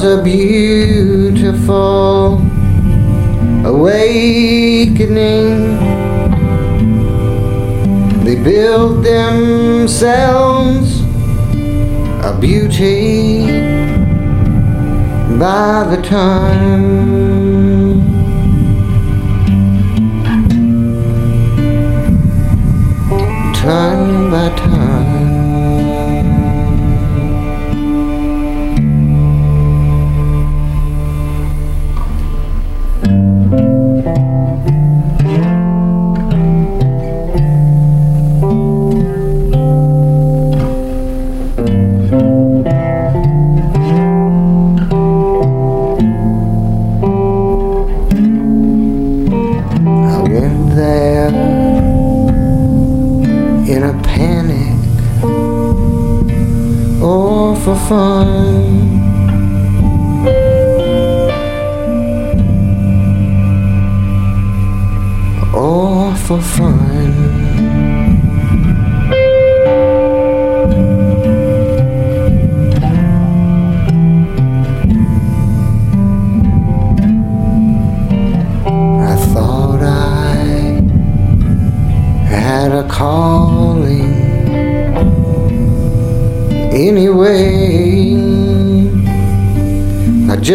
was a beautiful awakening. They built themselves a beauty by the time. Time fun. Or for fun.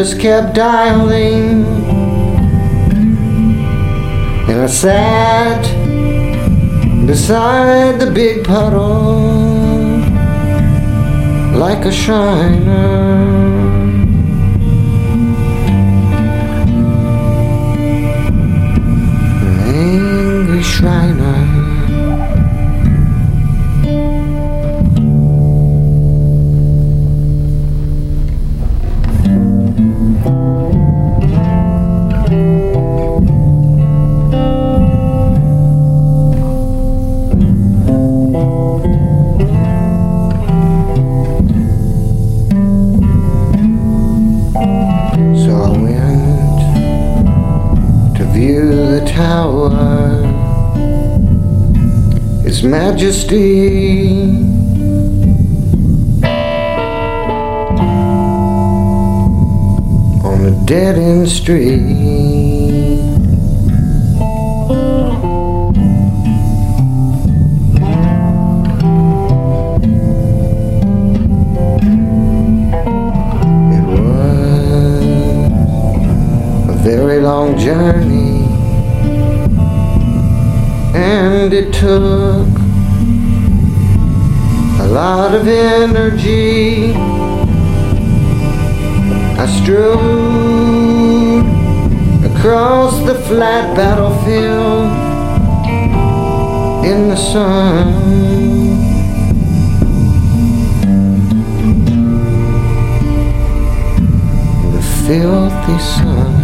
Just kept dialing and I sat beside the big puddle like a shiner. Majesty. On a dead end street. It was a very long journey, and it took lot of energy. I strode across the flat battlefield in the sun. The filthy sun.